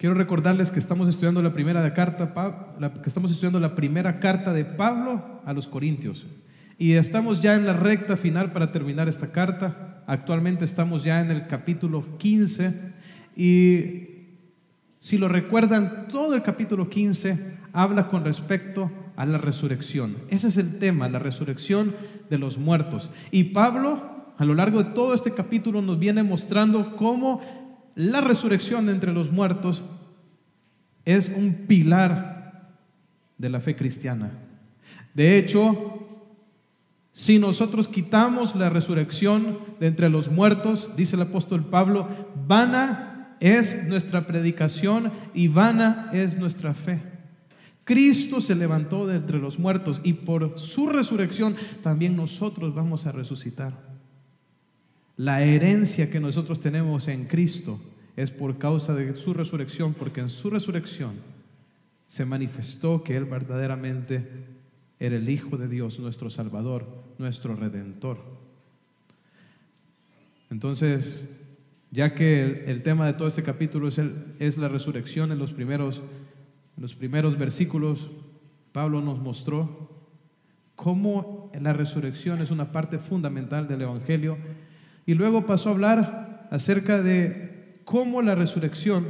Quiero recordarles que estamos estudiando la primera carta, que estamos estudiando la primera carta de Pablo a los Corintios. Y estamos ya en la recta final para terminar esta carta. Actualmente estamos ya en el capítulo 15 y si lo recuerdan, todo el capítulo 15 habla con respecto a la resurrección. Ese es el tema, la resurrección de los muertos. Y Pablo, a lo largo de todo este capítulo, nos viene mostrando cómo la resurrección entre los muertos es un pilar de la fe cristiana. De hecho, si nosotros quitamos la resurrección de entre los muertos, dice el apóstol Pablo, vana es nuestra predicación y vana es nuestra fe. Cristo se levantó de entre los muertos y por su resurrección también nosotros vamos a resucitar. La herencia que nosotros tenemos en Cristo es por causa de su resurrección, porque en su resurrección se manifestó que Él verdaderamente era el Hijo de Dios, nuestro Salvador, nuestro Redentor. Entonces, ya que el, tema de todo este capítulo es, es la resurrección en los, primeros, en los primeros versículos, Pablo nos mostró cómo la resurrección es una parte fundamental del Evangelio y luego pasó a hablar acerca de cómo la resurrección,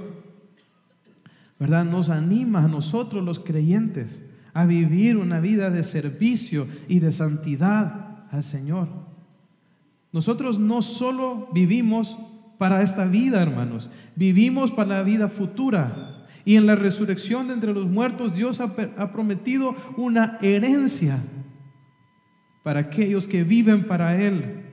¿verdad? Nos anima a nosotros los creyentes a vivir una vida de servicio y de santidad al Señor. Nosotros no solo vivimos para esta vida, hermanos, vivimos para la vida futura. Y en la resurrección de entre los muertos, Dios ha, ha prometido una herencia para aquellos que viven para Él.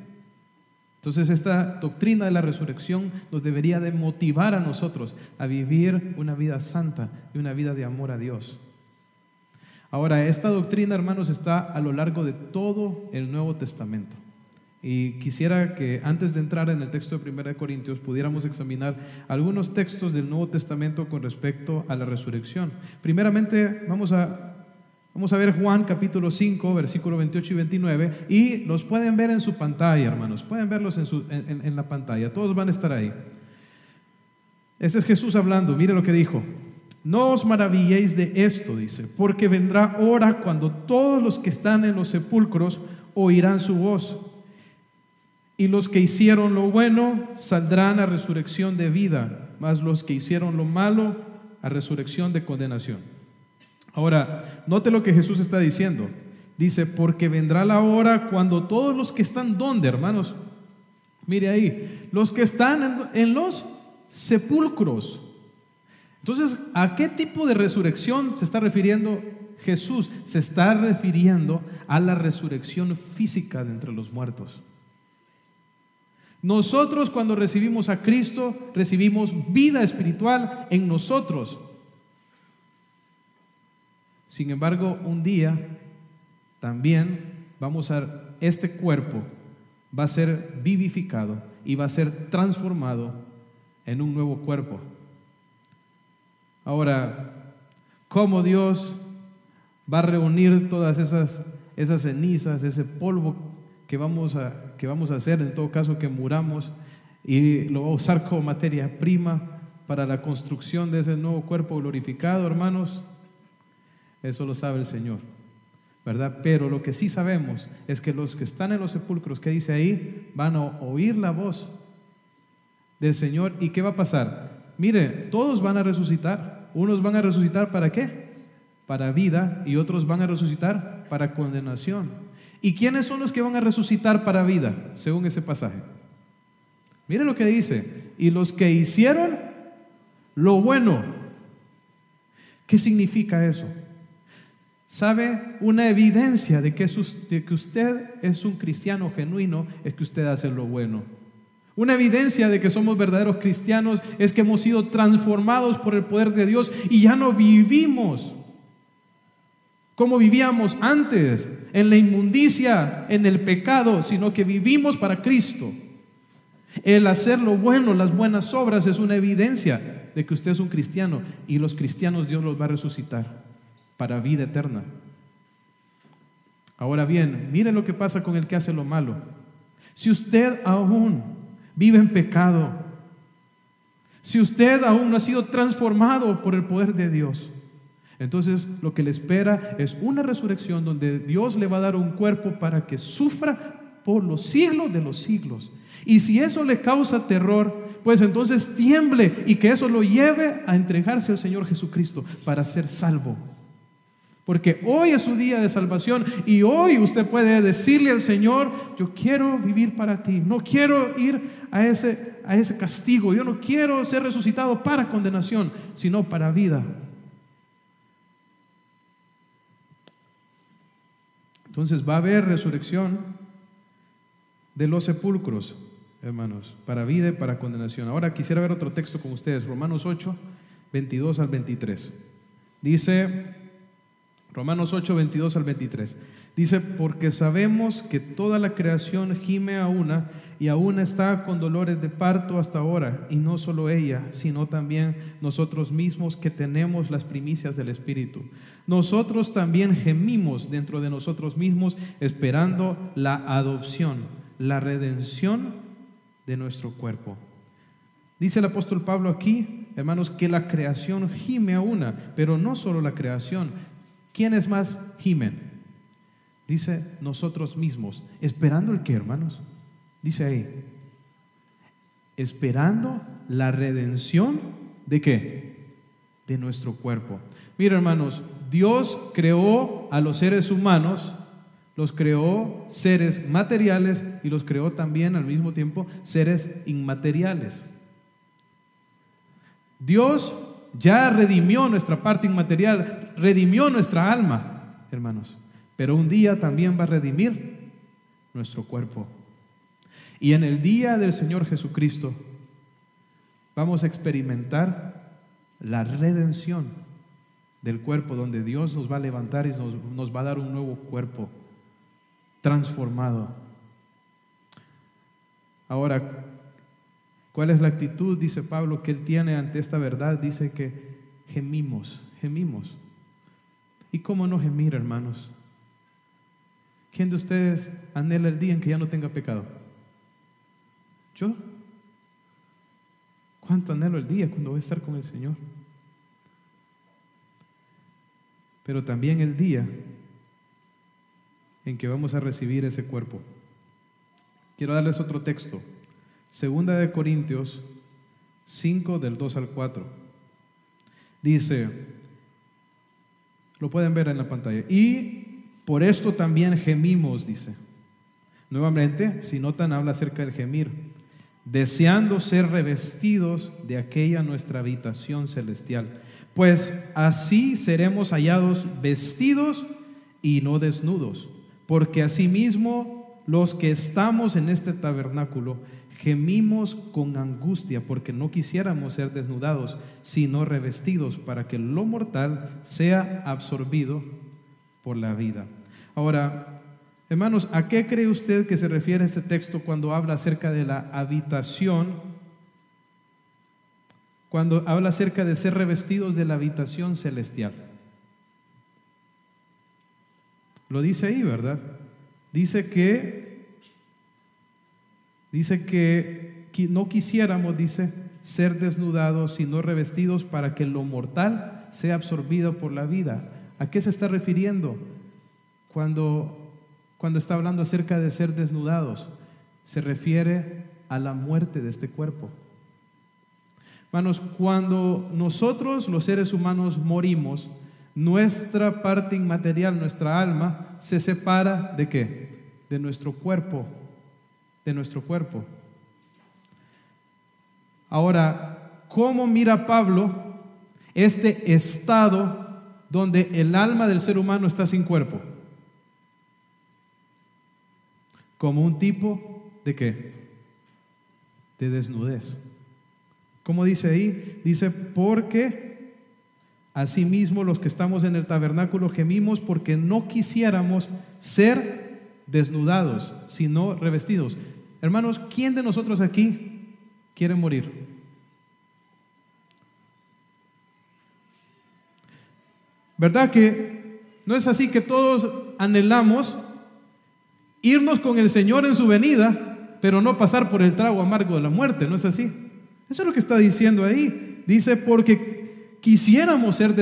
Entonces esta doctrina de la resurrección nos debería de motivar a nosotros a vivir una vida santa y una vida de amor a Dios. Ahora, esta doctrina, hermanos, está a lo largo de todo el Nuevo Testamento. Y quisiera que antes de entrar en el texto de 1 Corintios pudiéramos examinar algunos textos del Nuevo Testamento con respecto a la resurrección. Primeramente, vamos a Vamos a ver Juan capítulo 5, versículo 28 y 29, y los pueden ver en su pantalla, hermanos, pueden verlos en, en la pantalla, todos van a estar ahí. Ese es Jesús hablando, mire lo que dijo. No os maravilléis de esto, dice, porque vendrá hora cuando todos los que están en los sepulcros oirán su voz, y los que hicieron lo bueno saldrán a resurrección de vida, mas los que hicieron lo malo a resurrección de condenación. Ahora, note lo que Jesús está diciendo. Dice, porque vendrá la hora cuando todos los que están, ¿dónde, hermanos? Mire ahí, los que están en, los sepulcros. Entonces, ¿a qué tipo de resurrección se está refiriendo Jesús? Se está refiriendo a la resurrección física de entre los muertos. Nosotros cuando recibimos a Cristo, recibimos vida espiritual en nosotros. Sin embargo, un día también vamos a, este cuerpo va a ser vivificado y va a ser transformado en un nuevo cuerpo. Ahora, ¿cómo Dios va a reunir todas esas, esas cenizas, ese polvo que vamos, a, que vamos a hacer, en todo caso que muramos, y lo va a usar como materia prima para la construcción de ese nuevo cuerpo glorificado, hermanos? Eso lo sabe el Señor, ¿verdad? Pero lo que sí sabemos es que los que están en los sepulcros, que dice ahí, van a oír la voz del Señor. ¿Y qué va a pasar? Mire, todos van a resucitar. Unos van a resucitar para qué? Para vida y otros van a resucitar para condenación. ¿Y quiénes son los que van a resucitar para vida, según ese pasaje? Mire lo que dice. Y los que hicieron lo bueno. ¿Qué significa eso? ¿Sabe? Una evidencia de que, usted es un cristiano genuino es que usted hace lo bueno. Una evidencia de que somos verdaderos cristianos es que hemos sido transformados por el poder de Dios y ya no vivimos como vivíamos antes, en la inmundicia, en el pecado, sino que vivimos para Cristo. El hacer lo bueno, las buenas obras, es una evidencia de que usted es un cristiano y los cristianos Dios los va a resucitar para vida eterna. Ahora bien, mire lo que pasa con el que hace lo malo. Si usted aún vive en pecado, Si usted aún no ha sido transformado por el poder de Dios, entonces lo que le espera es una resurrección donde Dios le va a dar un cuerpo para que sufra por los siglos de los siglos. Y si eso le causa terror, pues entonces tiemble y que eso lo lleve a entregarse al Señor Jesucristo para ser salvo. Porque hoy es su día de salvación y hoy usted puede decirle al Señor, yo quiero vivir para ti, no quiero ir a ese, a ese castigo, yo no quiero ser resucitado para condenación, sino para vida. Entonces va a haber resurrección de los sepulcros, hermanos, para vida y para condenación. Ahora quisiera ver otro texto con ustedes, Romanos 8, 22 al 23. Dice Romanos 8, 22 al 23. Dice, porque sabemos que toda la creación gime a una y aún está con dolores de parto hasta ahora, y no solo ella, sino también nosotros mismos que tenemos las primicias del Espíritu. Nosotros también gemimos dentro de nosotros mismos esperando la adopción, la redención de nuestro cuerpo. Dice el apóstol Pablo aquí, hermanos, que la creación gime a una, pero no solo la creación, ¿Quiénes más gimen? Dice nosotros mismos. ¿Esperando el qué, hermanos? Dice ahí. Esperando la redención de qué? De nuestro cuerpo. Mira, hermanos, Dios creó a los seres humanos, los creó seres materiales y los creó también al mismo tiempo seres inmateriales. Dios ya redimió nuestra parte inmaterial, redimió nuestra alma, hermanos. Pero un día también va a redimir nuestro cuerpo. Y en el día del Señor Jesucristo vamos a experimentar la redención del cuerpo, donde Dios nos va a levantar y nos, nos va a dar un nuevo cuerpo transformado. Ahora, ¿Cuál es la actitud, dice Pablo, que él tiene ante esta verdad? Dice que gemimos, gemimos. ¿Y cómo no gemir, hermanos? ¿Quién de ustedes anhela el día en que ya no tenga pecado? ¿Yo? ¿Cuánto anhelo el día cuando voy a estar con el Señor? Pero también el día en que vamos a recibir ese cuerpo. Quiero darles otro texto. Segunda de Corintios 5 del 2 al 4. Dice, lo pueden ver en la pantalla, y por esto también gemimos, dice. Nuevamente, si notan, habla acerca del gemir, deseando ser revestidos de aquella nuestra habitación celestial, pues así seremos hallados vestidos y no desnudos, porque asimismo los que estamos en este tabernáculo, gemimos con angustia porque no quisiéramos ser desnudados, sino revestidos para que lo mortal sea absorbido por la vida. Ahora, hermanos, ¿a qué cree usted que se refiere este texto cuando habla acerca de la habitación? Cuando habla acerca de ser revestidos de la habitación celestial. Lo dice ahí, ¿verdad? Dice que Dice que no quisiéramos, dice, ser desnudados, sino revestidos para que lo mortal sea absorbido por la vida. ¿A qué se está refiriendo cuando, cuando está hablando acerca de ser desnudados? Se refiere a la muerte de este cuerpo. Hermanos, cuando nosotros los seres humanos morimos, nuestra parte inmaterial, nuestra alma, se separa de qué? De nuestro cuerpo de nuestro cuerpo. Ahora, ¿cómo mira Pablo este estado donde el alma del ser humano está sin cuerpo? Como un tipo de qué? De desnudez. ¿Cómo dice ahí? Dice, porque asimismo los que estamos en el tabernáculo gemimos porque no quisiéramos ser desnudados, sino revestidos. Hermanos, ¿quién de nosotros aquí quiere morir? ¿Verdad que no es así que todos anhelamos irnos con el Señor en su venida, pero no pasar por el trago amargo de la muerte? ¿No es así? Eso es lo que está diciendo ahí. Dice, porque quisiéramos ser,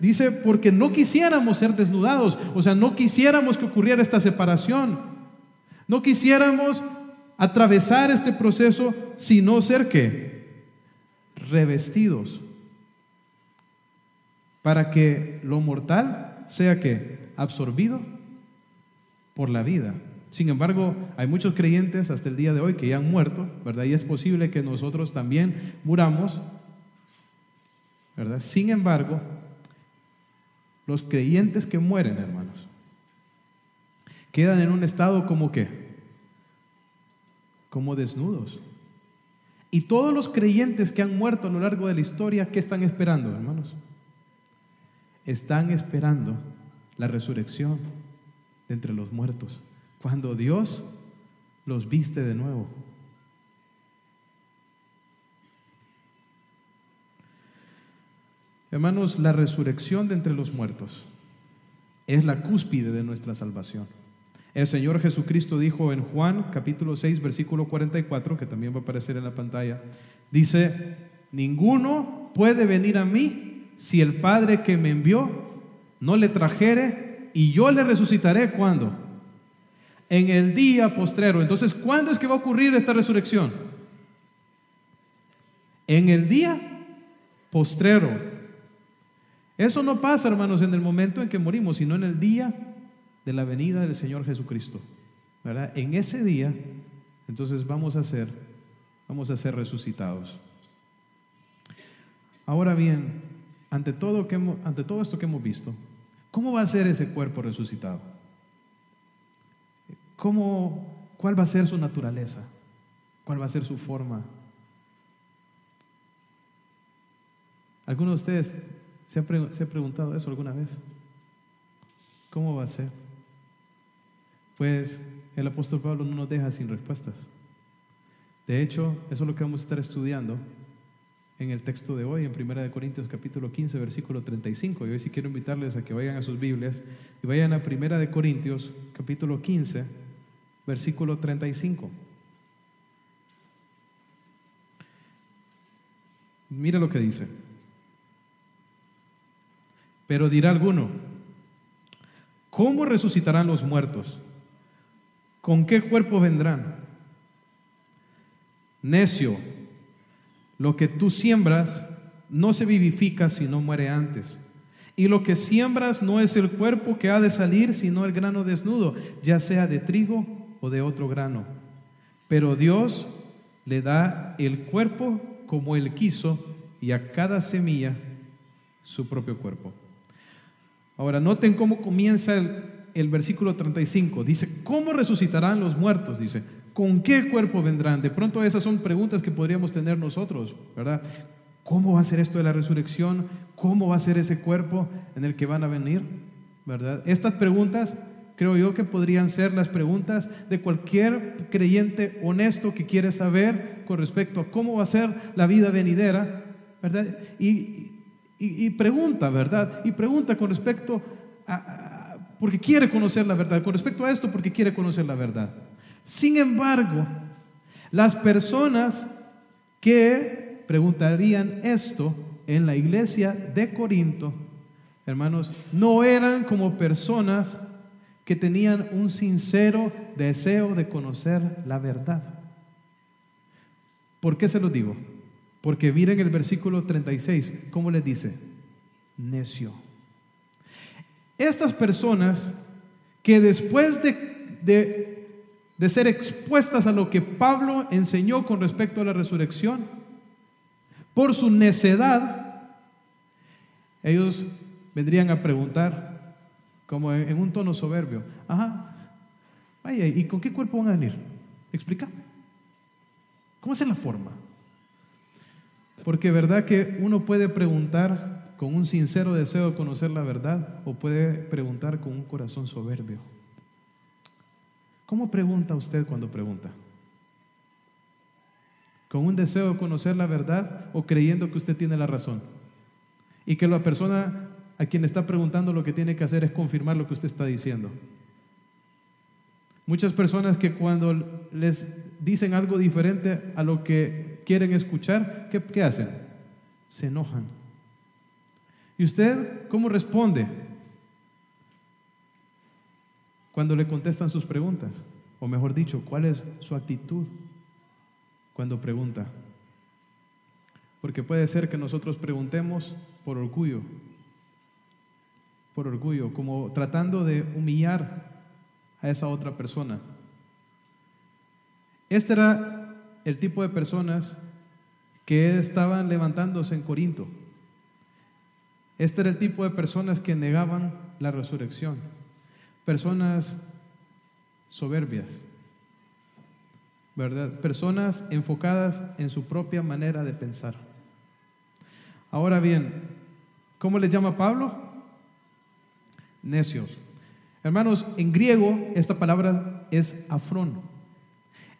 dice, porque no quisiéramos ser desnudados. O sea, no quisiéramos que ocurriera esta separación. No quisiéramos atravesar este proceso, sino ser que revestidos para que lo mortal sea que absorbido por la vida. Sin embargo, hay muchos creyentes hasta el día de hoy que ya han muerto, ¿verdad? Y es posible que nosotros también muramos, ¿verdad? Sin embargo, los creyentes que mueren, hermanos, quedan en un estado como que, como desnudos. Y todos los creyentes que han muerto a lo largo de la historia, ¿qué están esperando, hermanos? Están esperando la resurrección de entre los muertos cuando Dios los viste de nuevo. Hermanos, la resurrección de entre los muertos es la cúspide de nuestra salvación. El Señor Jesucristo dijo en Juan capítulo 6 versículo 44, que también va a aparecer en la pantalla, dice, ninguno puede venir a mí si el Padre que me envió no le trajere y yo le resucitaré cuando en el día postrero. Entonces, ¿cuándo es que va a ocurrir esta resurrección? En el día postrero. Eso no pasa, hermanos, en el momento en que morimos, sino en el día de la venida del Señor Jesucristo. ¿Verdad? En ese día, entonces vamos a ser, vamos a ser resucitados. Ahora bien, ante todo, que ante todo esto que hemos visto, ¿cómo va a ser ese cuerpo resucitado? ¿Cómo, ¿Cuál va a ser su naturaleza? ¿Cuál va a ser su forma? ¿Alguno de ustedes se ha, se ha preguntado eso alguna vez? ¿Cómo va a ser? Pues el apóstol Pablo no nos deja sin respuestas. De hecho, eso es lo que vamos a estar estudiando en el texto de hoy, en 1 Corintios capítulo 15, versículo 35. Y hoy sí quiero invitarles a que vayan a sus Biblias y vayan a 1 Corintios capítulo 15, versículo 35. Mira lo que dice. Pero dirá alguno, ¿cómo resucitarán los muertos? ¿Con qué cuerpo vendrán? Necio, lo que tú siembras no se vivifica si no muere antes. Y lo que siembras no es el cuerpo que ha de salir, sino el grano desnudo, ya sea de trigo o de otro grano. Pero Dios le da el cuerpo como Él quiso y a cada semilla su propio cuerpo. Ahora, noten cómo comienza el, el versículo 35. Dice, ¿cómo resucitarán los muertos? Dice, ¿con qué cuerpo vendrán? De pronto esas son preguntas que podríamos tener nosotros, ¿verdad? ¿Cómo va a ser esto de la resurrección? ¿Cómo va a ser ese cuerpo en el que van a venir? ¿Verdad? Estas preguntas creo yo que podrían ser las preguntas de cualquier creyente honesto que quiere saber con respecto a cómo va a ser la vida venidera, ¿verdad? Y, pregunta, ¿verdad? Y pregunta con respecto a, porque quiere conocer la verdad, con respecto a esto, porque quiere conocer la verdad. Sin embargo, las personas que preguntarían esto en la iglesia de Corinto, hermanos, no eran como personas que tenían un sincero deseo de conocer la verdad. ¿Por qué se lo digo? Porque miren el versículo 36, ¿cómo les dice? Necio. Estas personas que después de, de, ser expuestas a lo que Pablo enseñó con respecto a la resurrección, por su necedad, ellos vendrían a preguntar, como en un tono soberbio. Ajá. Ay, ¿y con qué cuerpo van a venir? Explícame. ¿Cómo es la forma? Porque verdad que uno puede preguntar con un sincero deseo de conocer la verdad o puede preguntar con un corazón soberbio. ¿Cómo pregunta usted cuando pregunta? ¿Con un deseo de conocer la verdad o creyendo que usted tiene la razón? Y que la persona a quien está preguntando lo que tiene que hacer es confirmar lo que usted está diciendo. Muchas personas que cuando les dicen algo diferente a lo que quieren escuchar, ¿qué, qué hacen? Se enojan. ¿Y usted cómo responde cuando le contestan sus preguntas? O mejor dicho, ¿cuál es su actitud cuando pregunta? Porque puede ser que nosotros preguntemos por orgullo, por orgullo, como tratando de humillar a esa otra persona. Este era el tipo de personas que estaban levantándose en Corinto. Este era el tipo de personas que negaban la resurrección. Personas soberbias, ¿verdad? Personas enfocadas en su propia manera de pensar. Ahora bien, ¿cómo les llama Pablo? Necios. Hermanos, en griego esta palabra es afrón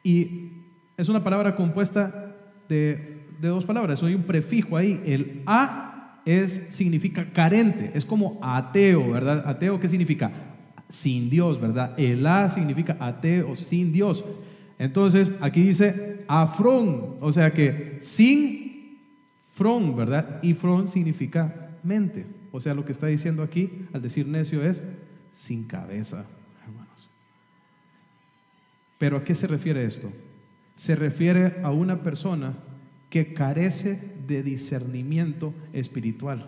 y es una palabra compuesta de, de dos palabras, hay un prefijo ahí, el a es, significa carente, es como ateo, ¿verdad? Ateo, ¿qué significa? Sin Dios, ¿verdad? El a significa ateo, sin Dios. Entonces, aquí dice afrón, o sea que sin frón, ¿verdad? Y frón significa mente. O sea, lo que está diciendo aquí al decir necio es sin cabeza, hermanos. Pero ¿a qué se refiere esto? Se refiere a una persona que carece de discernimiento espiritual.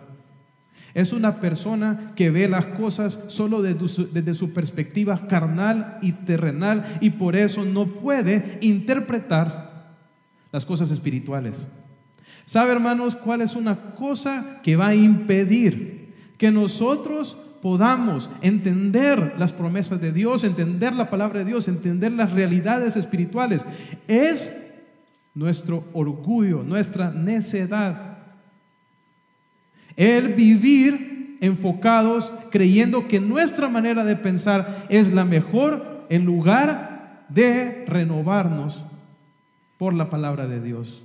Es una persona que ve las cosas solo desde su, desde su, perspectiva carnal y terrenal y por eso no puede interpretar las cosas espirituales. ¿Sabe, hermanos, cuál es una cosa que va a impedir que nosotros podamos entender las promesas de Dios, entender la palabra de Dios, entender las realidades espirituales? Es nuestro orgullo, nuestra necedad. El vivir enfocados creyendo que nuestra manera de pensar es la mejor en lugar de renovarnos por la palabra de Dios.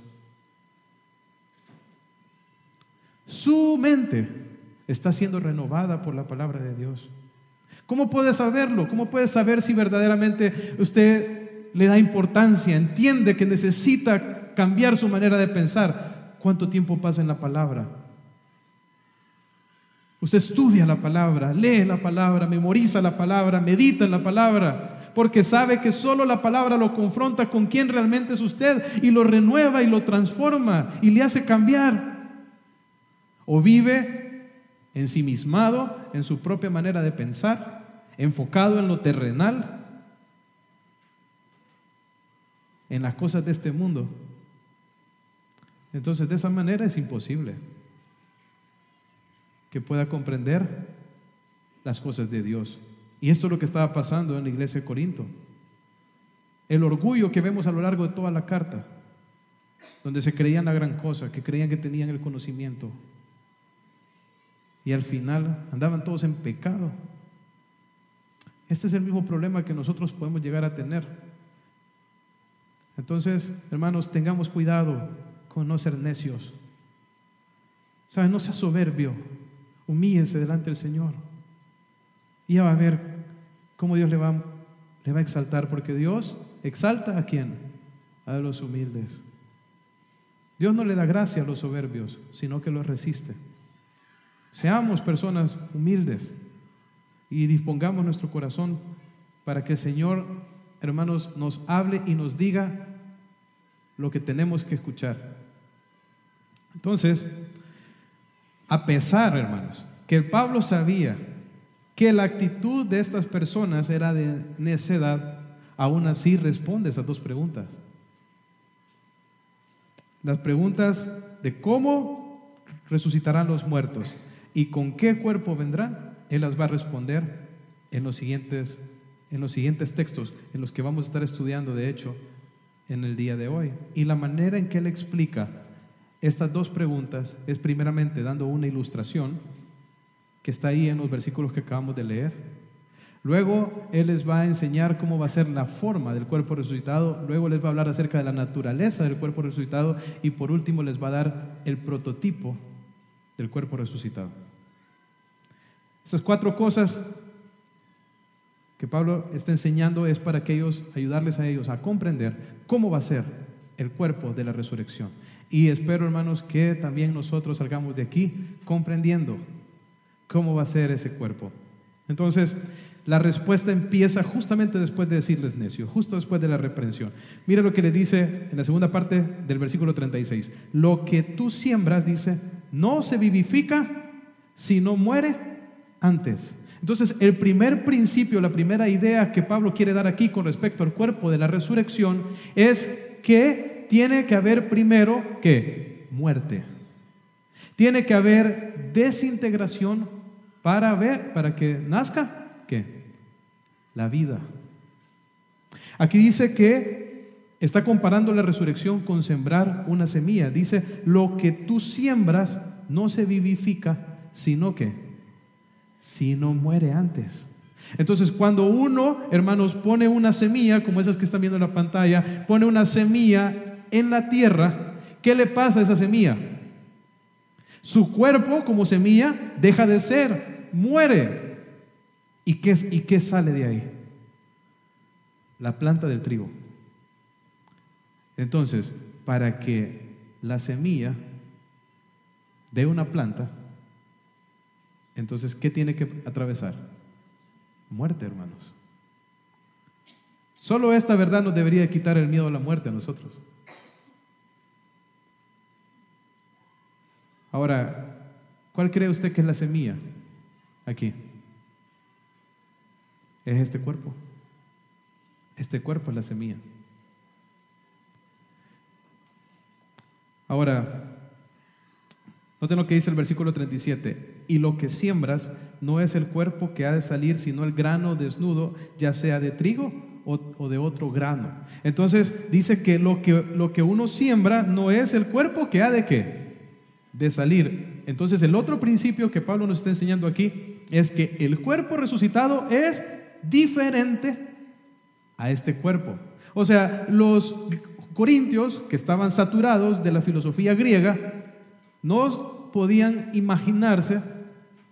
Su mente está siendo renovada por la palabra de Dios. ¿Cómo puede saberlo? ¿Cómo puede saber si verdaderamente usted le da importancia, entiende que necesita cambiar su manera de pensar? ¿Cuánto tiempo pasa en la palabra? Usted estudia la palabra, lee la palabra, memoriza la palabra, medita en la palabra, porque sabe que solo la palabra lo confronta con quién realmente es usted y lo renueva y lo transforma y le hace cambiar. O vive ensimismado en su propia manera de pensar, enfocado en lo terrenal, en las cosas de este mundo. Entonces de esa manera es imposible que pueda comprender las cosas de Dios. Y esto es lo que estaba pasando en la iglesia de Corinto. El orgullo que vemos a lo largo de toda la carta, donde se creían la gran cosa, que creían que tenían el conocimiento. Y al final andaban todos en pecado. Este es el mismo problema que nosotros podemos llegar a tener. Entonces, hermanos, tengamos cuidado con no ser necios. ¿Sabes? No sea soberbio. Humíllese delante del Señor. Y ya va a ver cómo Dios le va, le va a exaltar, porque Dios exalta a quién? A los humildes. Dios no le da gracia a los soberbios, sino que los resiste. Seamos personas humildes y dispongamos nuestro corazón para que el Señor, hermanos, nos hable y nos diga lo que tenemos que escuchar. Entonces, a pesar, hermanos, que Pablo sabía que la actitud de estas personas era de necedad, aún así responde esas dos preguntas. Las preguntas de cómo resucitarán los muertos y con qué cuerpo vendrán, Él las va a responder en los siguientes, en los siguientes textos, en los que vamos a estar estudiando, de hecho, en el día de hoy. Y la manera en que Él explica estas dos preguntas es primeramente dando una ilustración que está ahí en los versículos que acabamos de leer. Luego Él les va a enseñar cómo va a ser la forma del cuerpo resucitado. Luego les va a hablar acerca de la naturaleza del cuerpo resucitado. Y por último les va a dar el prototipo del cuerpo resucitado. Esas cuatro cosas que Pablo está enseñando es para que ellos, ayudarles a ellos a comprender cómo va a ser el cuerpo de la resurrección. Y espero, hermanos, que también nosotros salgamos de aquí comprendiendo cómo va a ser ese cuerpo. Entonces, la respuesta empieza justamente después de decirles necio, justo después de la reprensión. Mira lo que le dice en la segunda parte del versículo 36. Lo que tú siembras, dice, no se vivifica si no muere antes. Entonces, el primer principio, la primera idea que Pablo quiere dar aquí con respecto al cuerpo de la resurrección es que tiene que haber primero que muerte. Tiene que haber desintegración para ver, para que nazca, ¿qué? La vida. Aquí dice que está comparando la resurrección con sembrar una semilla. Dice, lo que tú siembras no se vivifica, sino que, si no muere antes. Entonces, cuando uno, hermanos, pone una semilla, como esas que están viendo en la pantalla, pone una semilla en la tierra, ¿qué le pasa a esa semilla? Su cuerpo como semilla deja de ser, muere. ¿Y qué, ¿Y qué sale de ahí? La planta del trigo. Entonces, para que la semilla de una planta, entonces, ¿qué tiene que atravesar? Muerte, hermanos. Solo esta verdad nos debería quitar el miedo a la muerte a nosotros. Ahora, ¿cuál cree usted que es la semilla aquí? Es este cuerpo. Este cuerpo es la semilla. Ahora, noten lo que dice el versículo 37. Y lo que siembras no es el cuerpo que ha de salir, sino el grano desnudo, ya sea de trigo o, de otro grano. Entonces dice que lo, que lo que uno siembra no es el cuerpo que ha de qué? De salir. Entonces el otro principio que Pablo nos está enseñando aquí es que el cuerpo resucitado es diferente a este cuerpo. O sea, los corintios que estaban saturados de la filosofía griega no podían imaginarse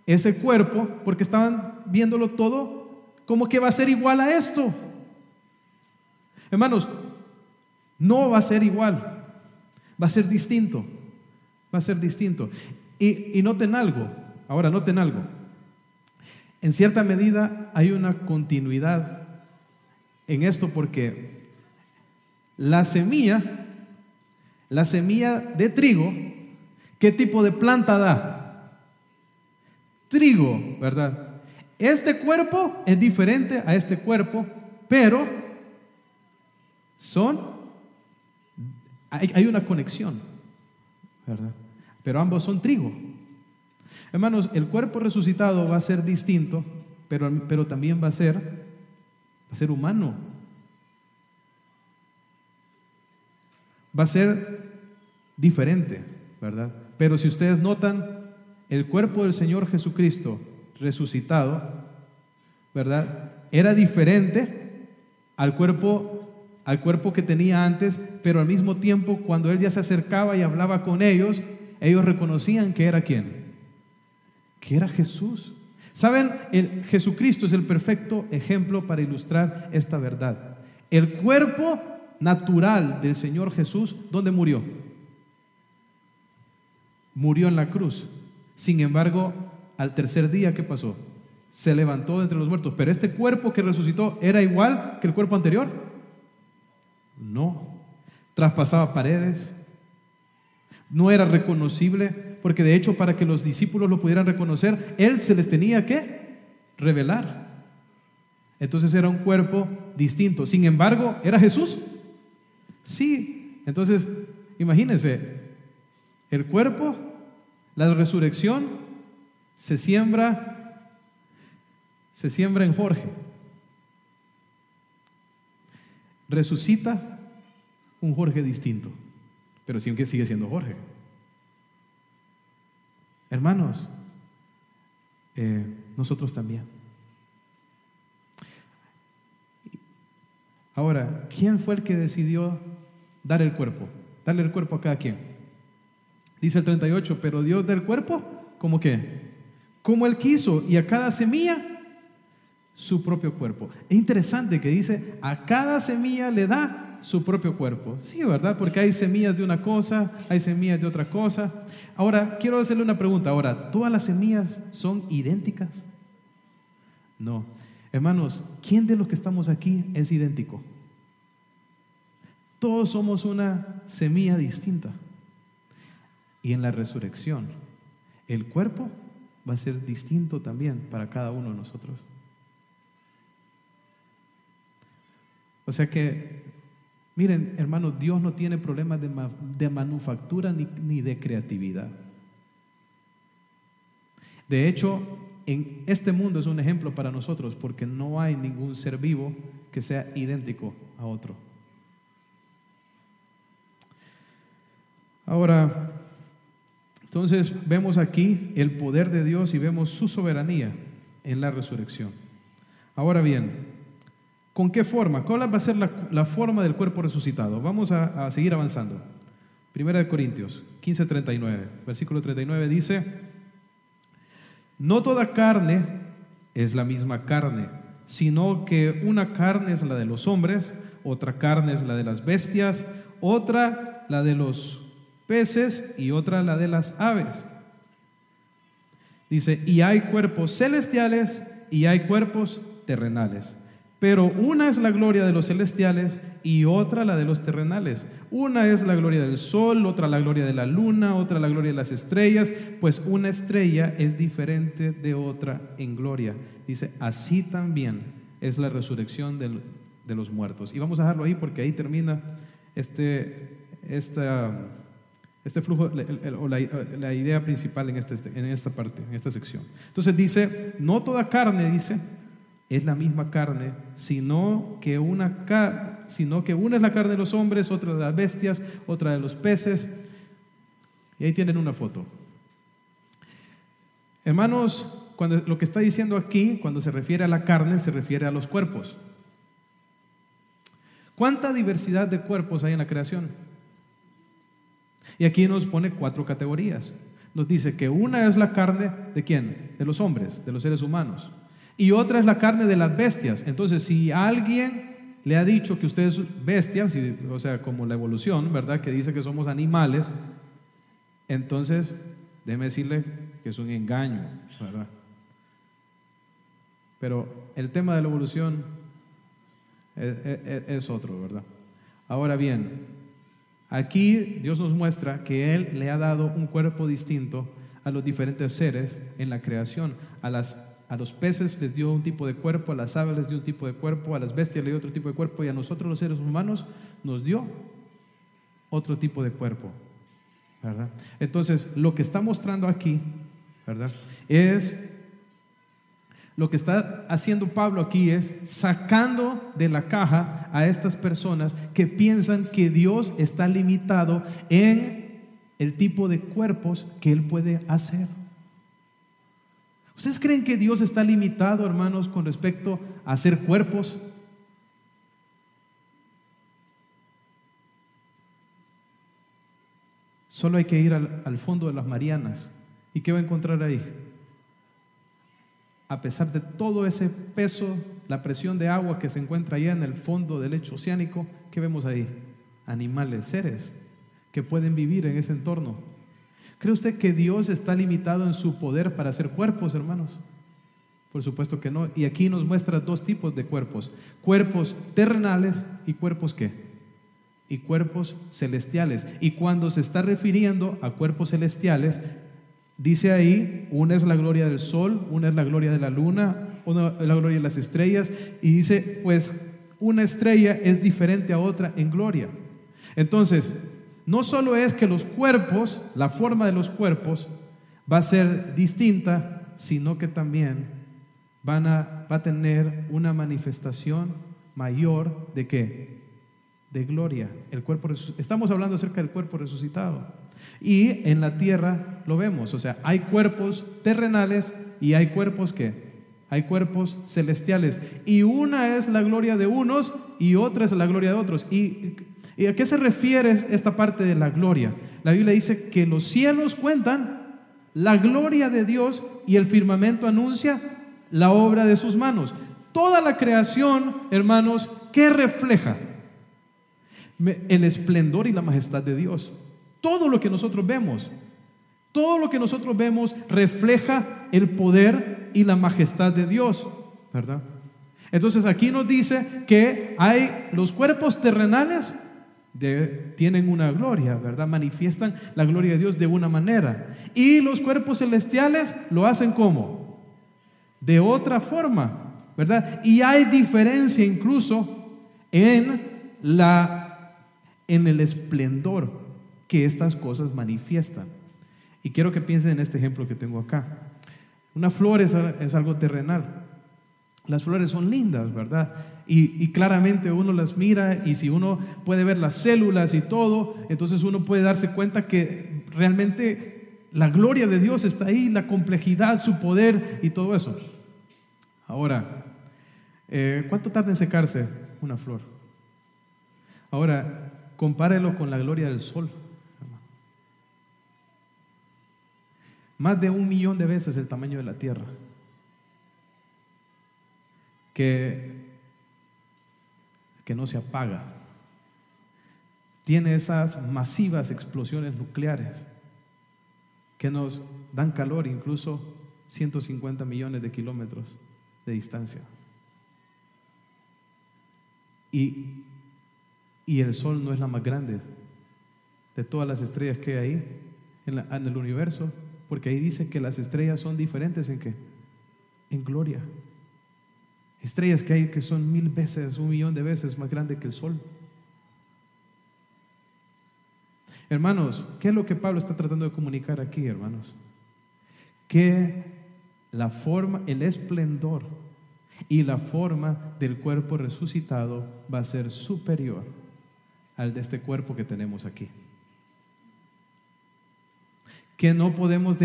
ese cuerpo porque estaban viéndolo todo como que va a ser igual a esto. Hermanos, no va a ser igual, va a ser distinto, va a ser distinto. Y, noten algo, ahora noten algo, en cierta medida hay una continuidad en esto porque la semilla, la semilla de trigo, ¿qué tipo de planta da? Trigo, ¿verdad? Este cuerpo es diferente a este cuerpo, pero son, hay, una conexión, ¿verdad? Pero ambos son trigo. Hermanos, el cuerpo resucitado va a ser distinto, pero, pero también va a ser, va a ser humano. Va a ser diferente, ¿verdad? Pero si ustedes notan, el cuerpo del Señor Jesucristo resucitado, ¿verdad? Era diferente al cuerpo al cuerpo que tenía antes, pero al mismo tiempo cuando él ya se acercaba y hablaba con ellos, ellos reconocían que era quién? Que era Jesús. Saben, el Jesucristo es el perfecto ejemplo para ilustrar esta verdad. El cuerpo natural del Señor Jesús, ¿dónde murió? Murió en la cruz. Sin embargo, al tercer día, ¿qué pasó? Se levantó de entre los muertos. Pero este cuerpo que resucitó era igual que el cuerpo anterior. No, traspasaba paredes, no era reconocible, porque de hecho para que los discípulos lo pudieran reconocer, Él se les tenía que revelar. Entonces era un cuerpo distinto. Sin embargo, ¿era Jesús? Sí. Entonces, imagínense, el cuerpo, la resurrección, se siembra, se siembra en Jorge resucita un Jorge distinto, pero que sigue siendo Jorge. Hermanos, eh, nosotros también. Ahora, ¿quién fue el que decidió dar el cuerpo? Darle el cuerpo a cada quien. Dice el 38, pero Dios da el cuerpo como que, como Él quiso, y a cada semilla su propio cuerpo. Es interesante que dice, a cada semilla le da su propio cuerpo. Sí, ¿verdad? Porque hay semillas de una cosa, hay semillas de otra cosa. Ahora, quiero hacerle una pregunta. Ahora, ¿todas las semillas son idénticas? No. Hermanos, ¿quién de los que estamos aquí es idéntico? Todos somos una semilla distinta. Y en la resurrección, el cuerpo va a ser distinto también para cada uno de nosotros. O sea que, miren, hermanos, Dios no tiene problemas de, manufactura ni, ni de creatividad. De hecho, en este mundo es un ejemplo para nosotros porque no hay ningún ser vivo que sea idéntico a otro. Ahora, entonces vemos aquí el poder de Dios y vemos su soberanía en la resurrección. Ahora bien, ¿Con qué forma? ¿Cuál va a ser la, forma del cuerpo resucitado? Vamos a, seguir avanzando. Primera de Corintios 15:39, versículo 39 dice, no toda carne es la misma carne, sino que una carne es la de los hombres, otra carne es la de las bestias, otra la de los peces y otra la de las aves. Dice, y hay cuerpos celestiales y hay cuerpos terrenales. Pero una es la gloria de los celestiales y otra la de los terrenales. Una es la gloria del sol, otra la gloria de la luna, otra la gloria de las estrellas, pues una estrella es diferente de otra en gloria. Dice, así también es la resurrección de los muertos. Y vamos a dejarlo ahí porque ahí termina este, este flujo, o la, idea principal en, este, en esta parte, en esta sección. Entonces dice, no toda carne, dice, es la misma carne, sino que una, sino que una es la carne de los hombres, otra de las bestias, otra de los peces. Y ahí tienen una foto. Hermanos, cuando lo que está diciendo aquí, cuando se refiere a la carne, se refiere a los cuerpos. ¿Cuánta diversidad de cuerpos hay en la creación? Y aquí nos pone cuatro categorías. Nos dice que una es la carne de quién? De los hombres, de los seres humanos y otra es la carne de las bestias. Entonces, si alguien le ha dicho que usted es bestia, o sea, como la evolución, ¿verdad? Que dice que somos animales, entonces, déjeme decirle que es un engaño, ¿verdad? Pero el tema de la evolución es, otro, ¿verdad? Ahora bien, aquí Dios nos muestra que Él le ha dado un cuerpo distinto a los diferentes seres en la creación, a las a los peces les dio un tipo de cuerpo, a las aves les dio un tipo de cuerpo, a las bestias les dio otro tipo de cuerpo y a nosotros los seres humanos nos dio otro tipo de cuerpo. ¿verdad? Entonces, lo que está mostrando aquí, ¿verdad? Es lo que está haciendo Pablo aquí es sacando de la caja a estas personas que piensan que Dios está limitado en el tipo de cuerpos que Él puede hacer. ¿Ustedes creen que Dios está limitado, hermanos, con respecto a hacer cuerpos? Solo hay que ir al, fondo de las Marianas. ¿Y qué va a encontrar ahí? A pesar de todo ese peso, la presión de agua que se encuentra allá en el fondo del lecho oceánico, ¿qué vemos ahí? Animales, seres que pueden vivir en ese entorno. ¿Cree usted que Dios está limitado en su poder para hacer cuerpos, hermanos? Por supuesto que no. Y aquí nos muestra dos tipos de cuerpos. Cuerpos terrenales y cuerpos qué? Y cuerpos celestiales. Y cuando se está refiriendo a cuerpos celestiales, dice ahí, una es la gloria del sol, una es la gloria de la luna, una es la gloria de las estrellas. Y dice, pues una estrella es diferente a otra en gloria. Entonces, no solo es que los cuerpos, la forma de los cuerpos va a ser distinta, sino que también van a, va a tener una manifestación mayor de qué? De gloria. El cuerpo Estamos hablando acerca del cuerpo resucitado. Y en la tierra lo vemos, o sea, hay cuerpos terrenales y hay cuerpos que hay cuerpos celestiales. Y una es la gloria de unos y otra es la gloria de otros. Y ¿Y a qué se refiere esta parte de la gloria? La Biblia dice que los cielos cuentan la gloria de Dios y el firmamento anuncia la obra de sus manos. Toda la creación, hermanos, ¿qué refleja? El esplendor y la majestad de Dios. Todo lo que nosotros vemos, todo lo que nosotros vemos refleja el poder y la majestad de Dios, ¿verdad? Entonces aquí nos dice que hay los cuerpos terrenales tienen una gloria, ¿verdad? Manifiestan la gloria de Dios de una manera. Y los cuerpos celestiales lo hacen como? De otra forma, ¿verdad? Y hay diferencia incluso en la en el esplendor que estas cosas manifiestan. Y quiero que piensen en este ejemplo que tengo acá. Una flor es, algo terrenal. Las flores son lindas, ¿verdad? Y, claramente uno las mira y si uno puede ver las células y todo, entonces uno puede darse cuenta que realmente la gloria de Dios está ahí, la complejidad, su poder y todo eso. Ahora, eh, ¿cuánto tarda en secarse una flor? Ahora, compárelo con la gloria del sol. Más de un millón de veces el tamaño de la tierra que, que no se apaga. Tiene esas masivas explosiones nucleares que nos dan calor incluso 150 millones de kilómetros de distancia. Y, y, el Sol no es la más grande de todas las estrellas que hay ahí en, el universo, porque ahí dice que las estrellas son diferentes en qué? En gloria. Estrellas que hay que son mil veces, un millón de veces más grandes que el sol. Hermanos, ¿qué es lo que Pablo está tratando de comunicar aquí, hermanos? Que la forma, el esplendor y la forma del cuerpo resucitado va a ser superior al de este cuerpo que tenemos aquí. Que no podemos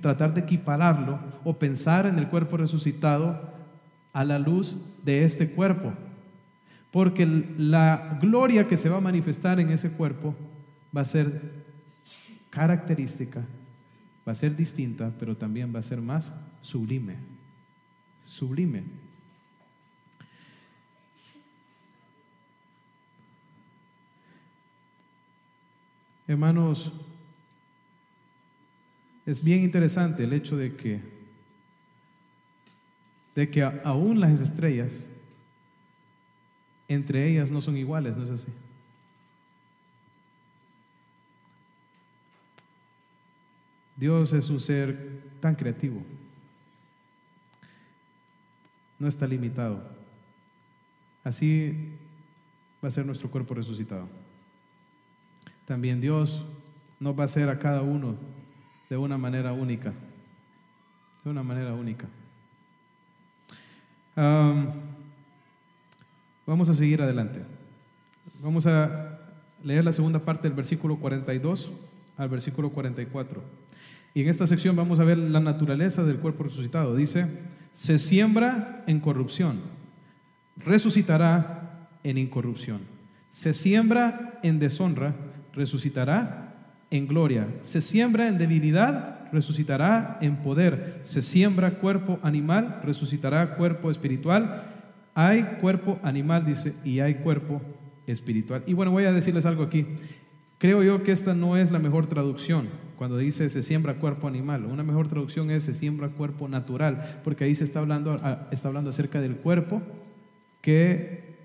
tratar de equipararlo o pensar en el cuerpo resucitado a la luz de este cuerpo. Porque la gloria que se va a manifestar en ese cuerpo va a ser característica, va a ser distinta, pero también va a ser más sublime. Sublime. Hermanos, es bien interesante el hecho de que de que aún las estrellas, entre ellas no son iguales, ¿no es así? Dios es un ser tan creativo, no está limitado. Así va a ser nuestro cuerpo resucitado. También Dios nos va a hacer a cada uno de una manera única, de una manera única vamos a seguir adelante. Vamos a leer la segunda parte del versículo 42 al versículo 44. Y en esta sección vamos a ver la naturaleza del cuerpo resucitado. Dice, se siembra en corrupción, resucitará en incorrupción. Se siembra en deshonra, resucitará en gloria. Se siembra en debilidad, resucitará en poder. Se siembra cuerpo animal, resucitará cuerpo espiritual. Hay cuerpo animal, dice, y hay cuerpo espiritual. Y bueno, voy a decirles algo aquí. Creo yo que esta no es la mejor traducción cuando dice se siembra cuerpo animal. Una mejor traducción es se siembra cuerpo natural, porque ahí se está hablando, está hablando acerca del cuerpo, que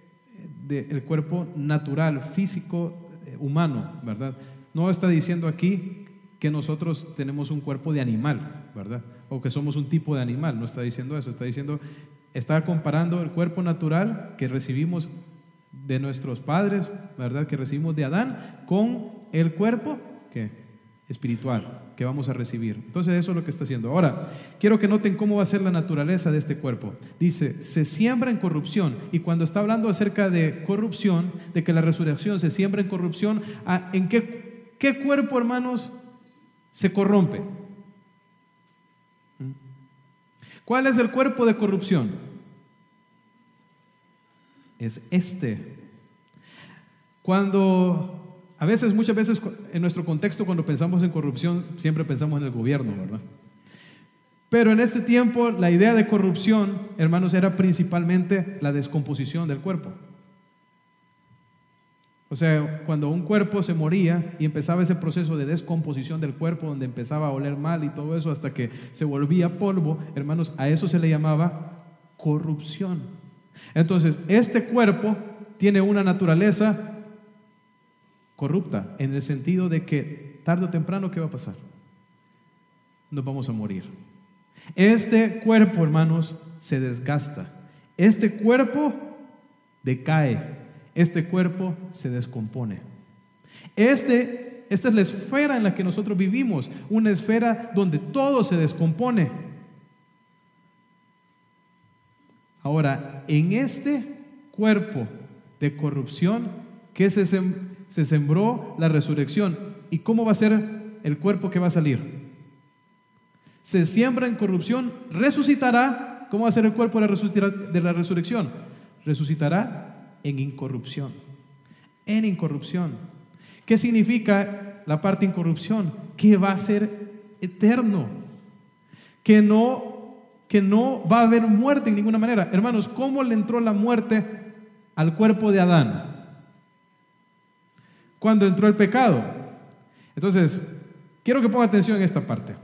del cuerpo natural, físico, humano, ¿verdad? No está diciendo aquí que nosotros tenemos un cuerpo de animal, ¿verdad? O que somos un tipo de animal, no está diciendo eso, está diciendo, está comparando el cuerpo natural que recibimos de nuestros padres, ¿verdad? Que recibimos de Adán con el cuerpo que espiritual que vamos a recibir. Entonces eso es lo que está haciendo. Ahora, quiero que noten cómo va a ser la naturaleza de este cuerpo. Dice, se siembra en corrupción. Y cuando está hablando acerca de corrupción, de que la resurrección se siembra en corrupción, ah, ¿en qué, qué cuerpo, hermanos, se corrompe. ¿Cuál es el cuerpo de corrupción? Es este. Cuando, a veces, muchas veces en nuestro contexto, cuando pensamos en corrupción, siempre pensamos en el gobierno, ¿verdad? Pero en este tiempo la idea de corrupción, hermanos, era principalmente la descomposición del cuerpo. O sea, cuando un cuerpo se moría y empezaba ese proceso de descomposición del cuerpo, donde empezaba a oler mal y todo eso hasta que se volvía polvo, hermanos, a eso se le llamaba corrupción. Entonces, este cuerpo tiene una naturaleza corrupta, en el sentido de que tarde o temprano, ¿qué va a pasar? Nos vamos a morir. Este cuerpo, hermanos, se desgasta. Este cuerpo decae este cuerpo se descompone. Este, esta es la esfera en la que nosotros vivimos, una esfera donde todo se descompone. Ahora, en este cuerpo de corrupción que se, se sembró la resurrección, ¿y cómo va a ser el cuerpo que va a salir? Se siembra en corrupción, resucitará. ¿Cómo va a ser el cuerpo de la resurrección? Resucitará en incorrupción. En incorrupción. ¿Qué significa la parte incorrupción? Que va a ser eterno. Que no, que no va a haber muerte en ninguna manera. Hermanos, ¿cómo le entró la muerte al cuerpo de Adán? Cuando entró el pecado. Entonces, quiero que ponga atención en esta parte.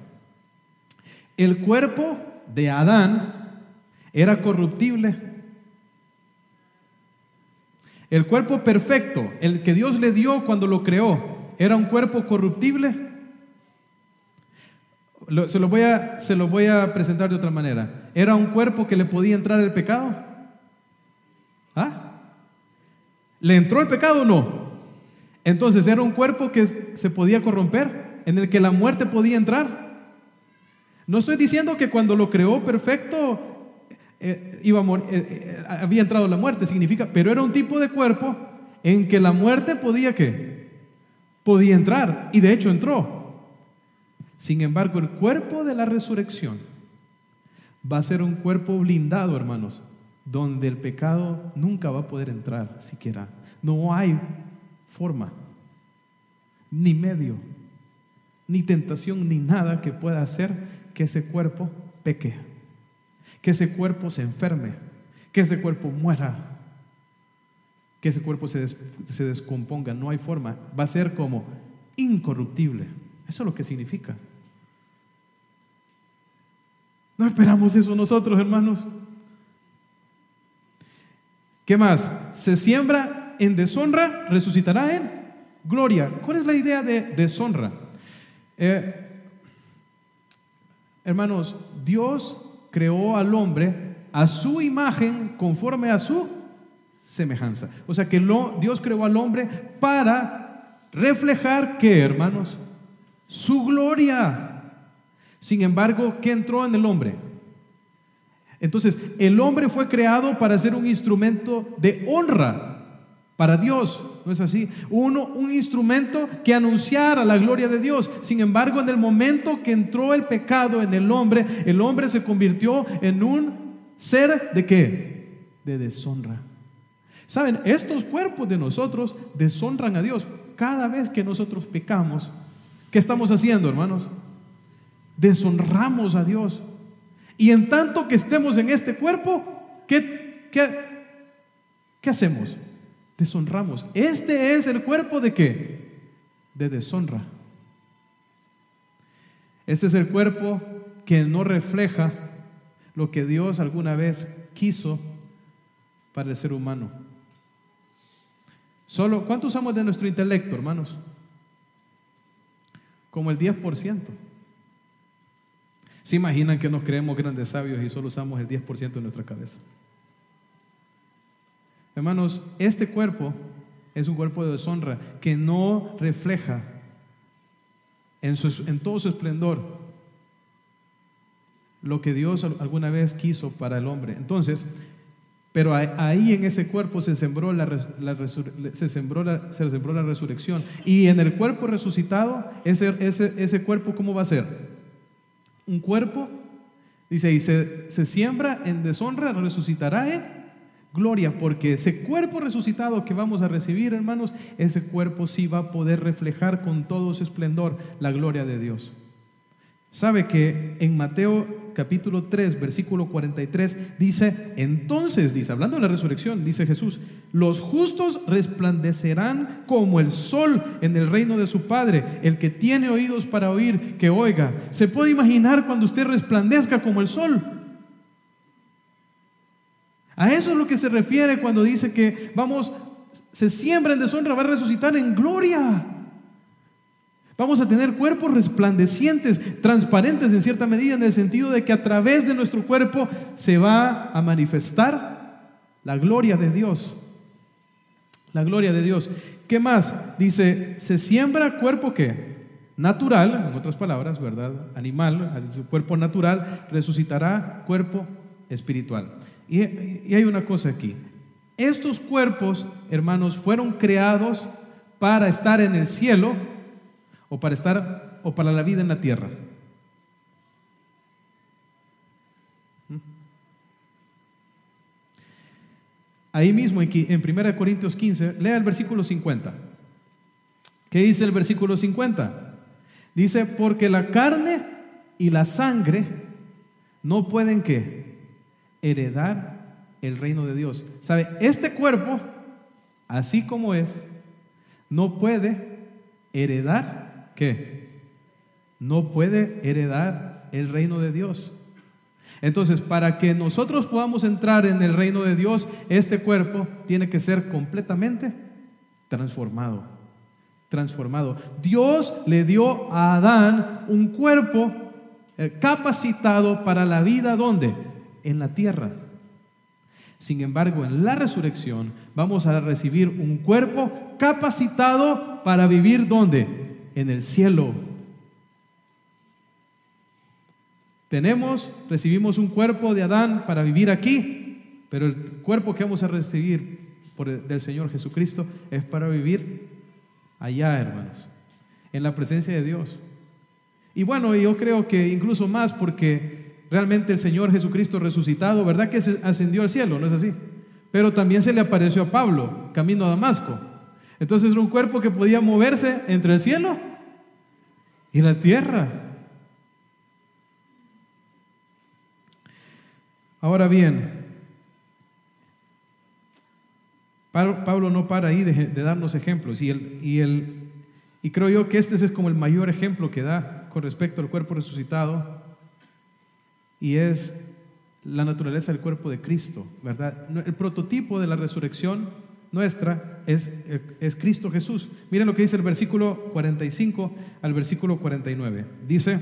El cuerpo de Adán era corruptible el cuerpo perfecto, el que Dios le dio cuando lo creó, ¿era un cuerpo corruptible? se, lo voy a, presentar de otra manera. ¿Era un cuerpo que le podía entrar el pecado? ¿Ah? ¿Le entró el pecado o no? Entonces, ¿era un cuerpo que se podía corromper? ¿En el que la muerte podía entrar? No estoy diciendo que cuando lo creó perfecto eh, eh, eh, había entrado la muerte, significa, pero era un tipo de cuerpo en que la muerte podía que podía entrar y de hecho entró. Sin embargo, el cuerpo de la resurrección va a ser un cuerpo blindado, hermanos, donde el pecado nunca va a poder entrar siquiera. No hay forma, ni medio, ni tentación, ni nada que pueda hacer que ese cuerpo peque que ese cuerpo se enferme, que ese cuerpo muera, que ese cuerpo se, se descomponga. No hay forma. Va a ser como incorruptible. Eso es lo que significa. No esperamos eso nosotros, hermanos. ¿Qué más? Se siembra en deshonra, resucitará en gloria. ¿Cuál es la idea de deshonra? Eh, hermanos, Dios creó al hombre a su imagen conforme a su semejanza. O sea que Dios creó al hombre para reflejar qué, hermanos? Su gloria. Sin embargo, ¿qué entró en el hombre? Entonces, el hombre fue creado para ser un instrumento de honra para Dios. ¿No es así? Uno, un instrumento que anunciara la gloria de Dios. Sin embargo, en el momento que entró el pecado en el hombre, el hombre se convirtió en un ser de qué? De deshonra. Saben, estos cuerpos de nosotros deshonran a Dios. Cada vez que nosotros pecamos, ¿qué estamos haciendo, hermanos? Deshonramos a Dios. Y en tanto que estemos en este cuerpo, ¿qué, qué, qué hacemos? Deshonramos. Este es el cuerpo de qué? De deshonra. Este es el cuerpo que no refleja lo que Dios alguna vez quiso para el ser humano. Solo, ¿cuánto usamos de nuestro intelecto, hermanos? Como el 10%. ¿Se imaginan que nos creemos grandes sabios y solo usamos el 10% de nuestra cabeza? Hermanos, este cuerpo es un cuerpo de deshonra que no refleja en, en todo su esplendor lo que Dios alguna vez quiso para el hombre. Entonces, pero ahí en ese cuerpo se sembró la, se sembró la, se sembró la resurrección. Y en el cuerpo resucitado, ese, ese, ese cuerpo, ¿cómo va a ser? Un cuerpo, dice, y se, se siembra en deshonra, resucitará en gloria, porque ese cuerpo resucitado que vamos a recibir, hermanos, ese cuerpo sí va a poder reflejar con todo su esplendor la gloria de Dios. Sabe que en Mateo capítulo 3, versículo 43, dice, entonces, dice, hablando de la resurrección, dice Jesús, los justos resplandecerán como el sol en el reino de su Padre. El que tiene oídos para oír, que oiga. ¿Se puede imaginar cuando usted resplandezca como el sol? A eso es lo que se refiere cuando dice que vamos, se siembra en deshonra, va a resucitar en gloria. Vamos a tener cuerpos resplandecientes, transparentes en cierta medida, en el sentido de que a través de nuestro cuerpo se va a manifestar la gloria de Dios. La gloria de Dios. ¿Qué más? Dice, se siembra cuerpo que natural, en otras palabras, ¿verdad? Animal, su cuerpo natural, resucitará cuerpo espiritual. Y, hay una cosa aquí. Estos cuerpos, hermanos, fueron creados para estar en el cielo o para estar o para la vida en la tierra. Ahí mismo en 1 Corintios 15, lea el versículo 50. ¿Qué dice el versículo 50? Dice, porque la carne y la sangre no pueden que heredar el reino de Dios. ¿Sabe? Este cuerpo, así como es, no puede heredar ¿qué? No puede heredar el reino de Dios. Entonces, para que nosotros podamos entrar en el reino de Dios, este cuerpo tiene que ser completamente transformado. Transformado. Dios le dio a Adán un cuerpo eh, capacitado para la vida, ¿dónde? En la tierra. Sin embargo, en la resurrección vamos a recibir un cuerpo capacitado para vivir ¿dónde? en el cielo. Tenemos, recibimos un cuerpo de Adán para vivir aquí, pero el cuerpo que vamos a recibir del Señor Jesucristo es para vivir allá, hermanos, en la presencia de Dios. Y bueno, yo creo que incluso más porque realmente el Señor Jesucristo resucitado, ¿verdad que se ascendió al cielo? ¿No es así? Pero también se le apareció a Pablo, camino a Damasco. Entonces era un cuerpo que podía moverse entre el cielo y la tierra. Ahora bien, Pablo no para ahí de, darnos ejemplos y, el, y, el, y creo yo que este es como el mayor ejemplo que da con respecto al cuerpo resucitado y es la naturaleza del cuerpo de Cristo, ¿verdad? El prototipo de la resurrección nuestra es, es Cristo Jesús. Miren lo que dice el versículo 45 al versículo 49. Dice,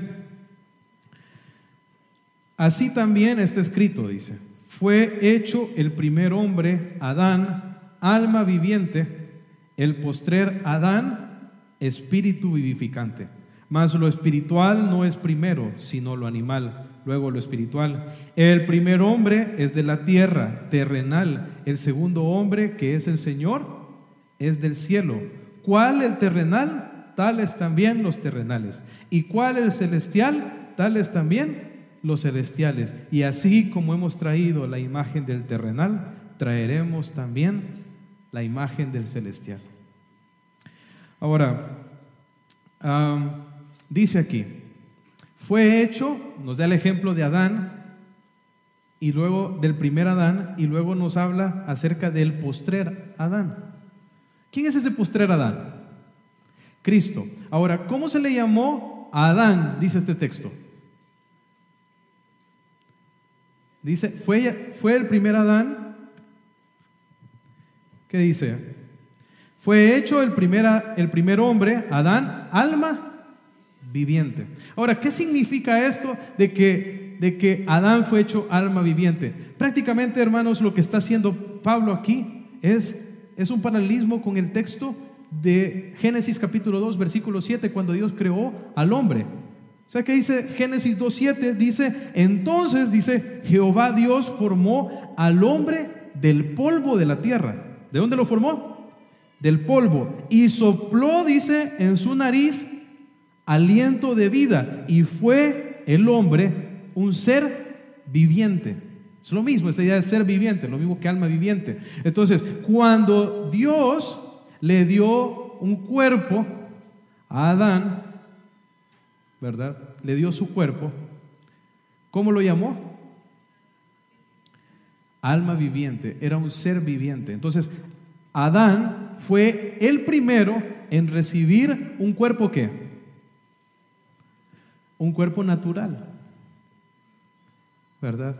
así también está escrito, dice, fue hecho el primer hombre, Adán, alma viviente, el postrer Adán, espíritu vivificante. Mas lo espiritual no es primero, sino lo animal luego lo espiritual. El primer hombre es de la tierra, terrenal. El segundo hombre, que es el Señor, es del cielo. ¿Cuál el terrenal? Tales también los terrenales. ¿Y cuál el celestial? Tales también los celestiales. Y así como hemos traído la imagen del terrenal, traeremos también la imagen del celestial. Ahora, dice aquí, fue hecho, nos da el ejemplo de Adán y luego del primer Adán y luego nos habla acerca del postrer Adán. ¿Quién es ese postrer Adán? Cristo. Ahora, ¿cómo se le llamó a Adán? Dice este texto. Dice, fue, fue el primer Adán. ¿Qué dice? Fue hecho el primer, el primer hombre, Adán, alma viviente. Ahora, ¿qué significa esto de que, de que Adán fue hecho alma viviente? Prácticamente, hermanos, lo que está haciendo Pablo aquí es, es un paralelismo con el texto de Génesis capítulo 2, versículo 7, cuando Dios creó al hombre. O sea que dice Génesis 2.7, dice, entonces dice, Jehová Dios formó al hombre del polvo de la tierra. ¿De dónde lo formó? Del polvo. Y sopló, dice, en su nariz aliento de vida y fue el hombre un ser viviente. Es lo mismo, esta idea de ser viviente, lo mismo que alma viviente. Entonces, cuando Dios le dio un cuerpo a Adán, ¿verdad? Le dio su cuerpo. ¿Cómo lo llamó? Alma viviente, era un ser viviente. Entonces, Adán fue el primero en recibir un cuerpo qué? Un cuerpo natural. ¿Verdad?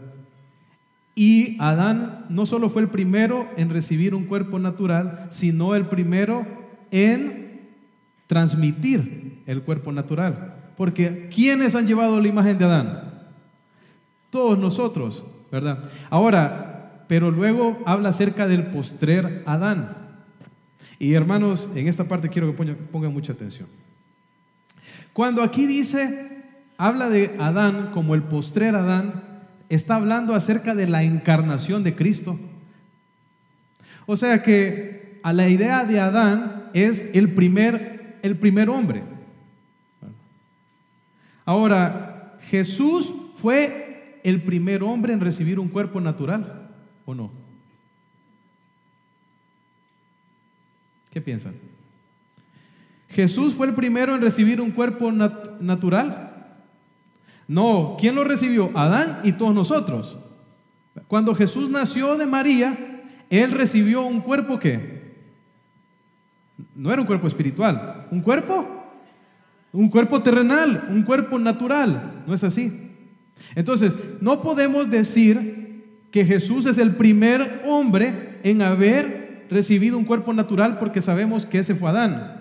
Y Adán no solo fue el primero en recibir un cuerpo natural, sino el primero en transmitir el cuerpo natural. Porque ¿quiénes han llevado la imagen de Adán? Todos nosotros, ¿verdad? Ahora, pero luego habla acerca del postrer Adán. Y hermanos, en esta parte quiero que pongan mucha atención. Cuando aquí dice, habla de Adán como el postrer Adán, está hablando acerca de la encarnación de Cristo. O sea que a la idea de Adán es el primer, el primer hombre. Ahora, Jesús fue el primer hombre en recibir un cuerpo natural, ¿o no? ¿Qué piensan? ¿Jesús fue el primero en recibir un cuerpo natural? No, ¿quién lo recibió? Adán y todos nosotros. Cuando Jesús nació de María, él recibió un cuerpo que no era un cuerpo espiritual, un cuerpo, un cuerpo terrenal, un cuerpo natural, ¿no es así? Entonces, no podemos decir que Jesús es el primer hombre en haber recibido un cuerpo natural porque sabemos que ese fue Adán.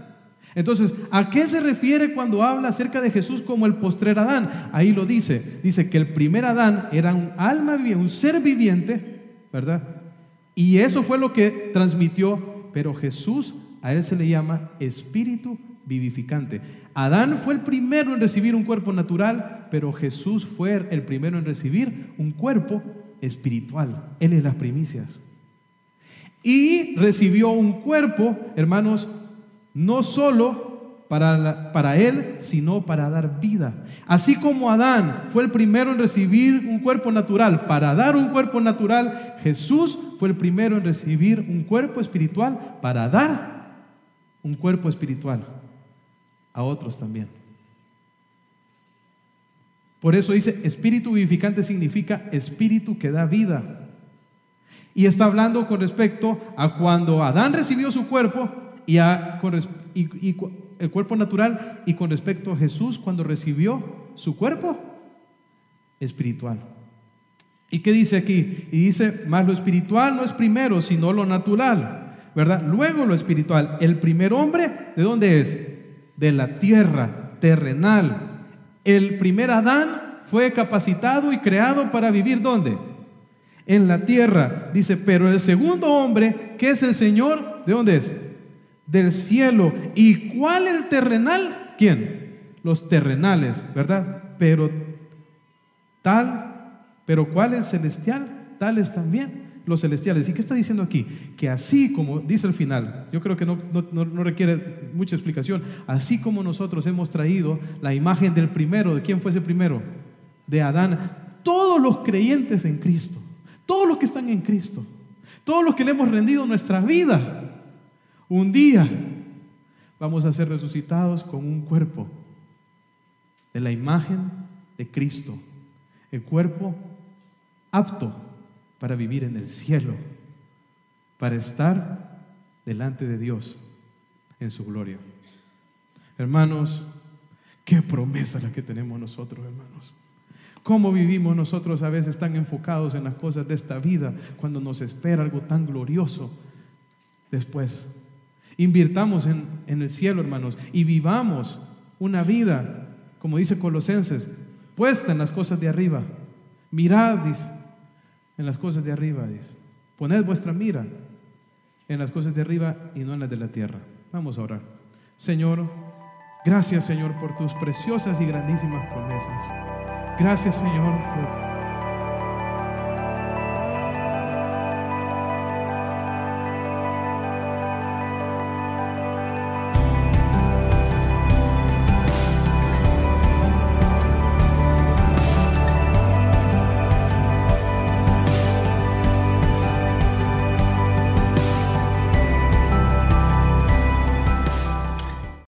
Entonces, ¿a qué se refiere cuando habla acerca de Jesús como el postrer Adán? Ahí lo dice. Dice que el primer Adán era un alma viviente, un ser viviente, ¿verdad? Y eso fue lo que transmitió, pero Jesús, a él se le llama espíritu vivificante. Adán fue el primero en recibir un cuerpo natural, pero Jesús fue el primero en recibir un cuerpo espiritual. Él es las primicias. Y recibió un cuerpo, hermanos, no solo para, para, él, sino para dar vida. Así como Adán fue el primero en recibir un cuerpo natural, para dar un cuerpo natural, Jesús fue el primero en recibir un cuerpo espiritual, para dar un cuerpo espiritual a otros también. Por eso dice, espíritu vivificante significa espíritu que da vida. Y está hablando con respecto a cuando Adán recibió su cuerpo, y, el cuerpo natural y con respecto a Jesús cuando recibió su cuerpo espiritual. ¿Y qué dice aquí? Y dice, más lo espiritual no es primero, sino lo natural, ¿verdad? Luego lo espiritual. El primer hombre, ¿de dónde es? De la tierra, terrenal. El primer Adán fue capacitado y creado para vivir ¿dónde? En la tierra. Dice, pero el segundo hombre, que es el Señor, ¿de dónde es? Del cielo. ¿Y cuál el terrenal? ¿Quién? Los terrenales, ¿verdad? Pero tal, pero ¿cuál el celestial? Tales también los celestiales. ¿Y qué está diciendo aquí? Que así como dice el final, yo creo que no, no, requiere mucha explicación, así como nosotros hemos traído la imagen del primero, ¿de quién fue ese primero? De Adán. Todos los creyentes en Cristo, todos los que están en Cristo, todos los que le hemos rendido nuestra vida, un día vamos a ser resucitados con un cuerpo de la imagen de Cristo, el cuerpo apto para vivir en el cielo, para estar delante de Dios en su gloria. Hermanos, qué promesa la que tenemos nosotros, hermanos. ¿Cómo vivimos nosotros a veces tan enfocados en las cosas de esta vida cuando nos espera algo tan glorioso después? Invirtamos en, el cielo, hermanos, y vivamos una vida, como dice Colosenses, puesta en las cosas de arriba. Mirad, dice, en las cosas de arriba. Poned vuestra mira en las cosas de arriba y no en las de la tierra. Vamos a orar. Señor, gracias, Señor, por tus preciosas y grandísimas promesas. Gracias, Señor, por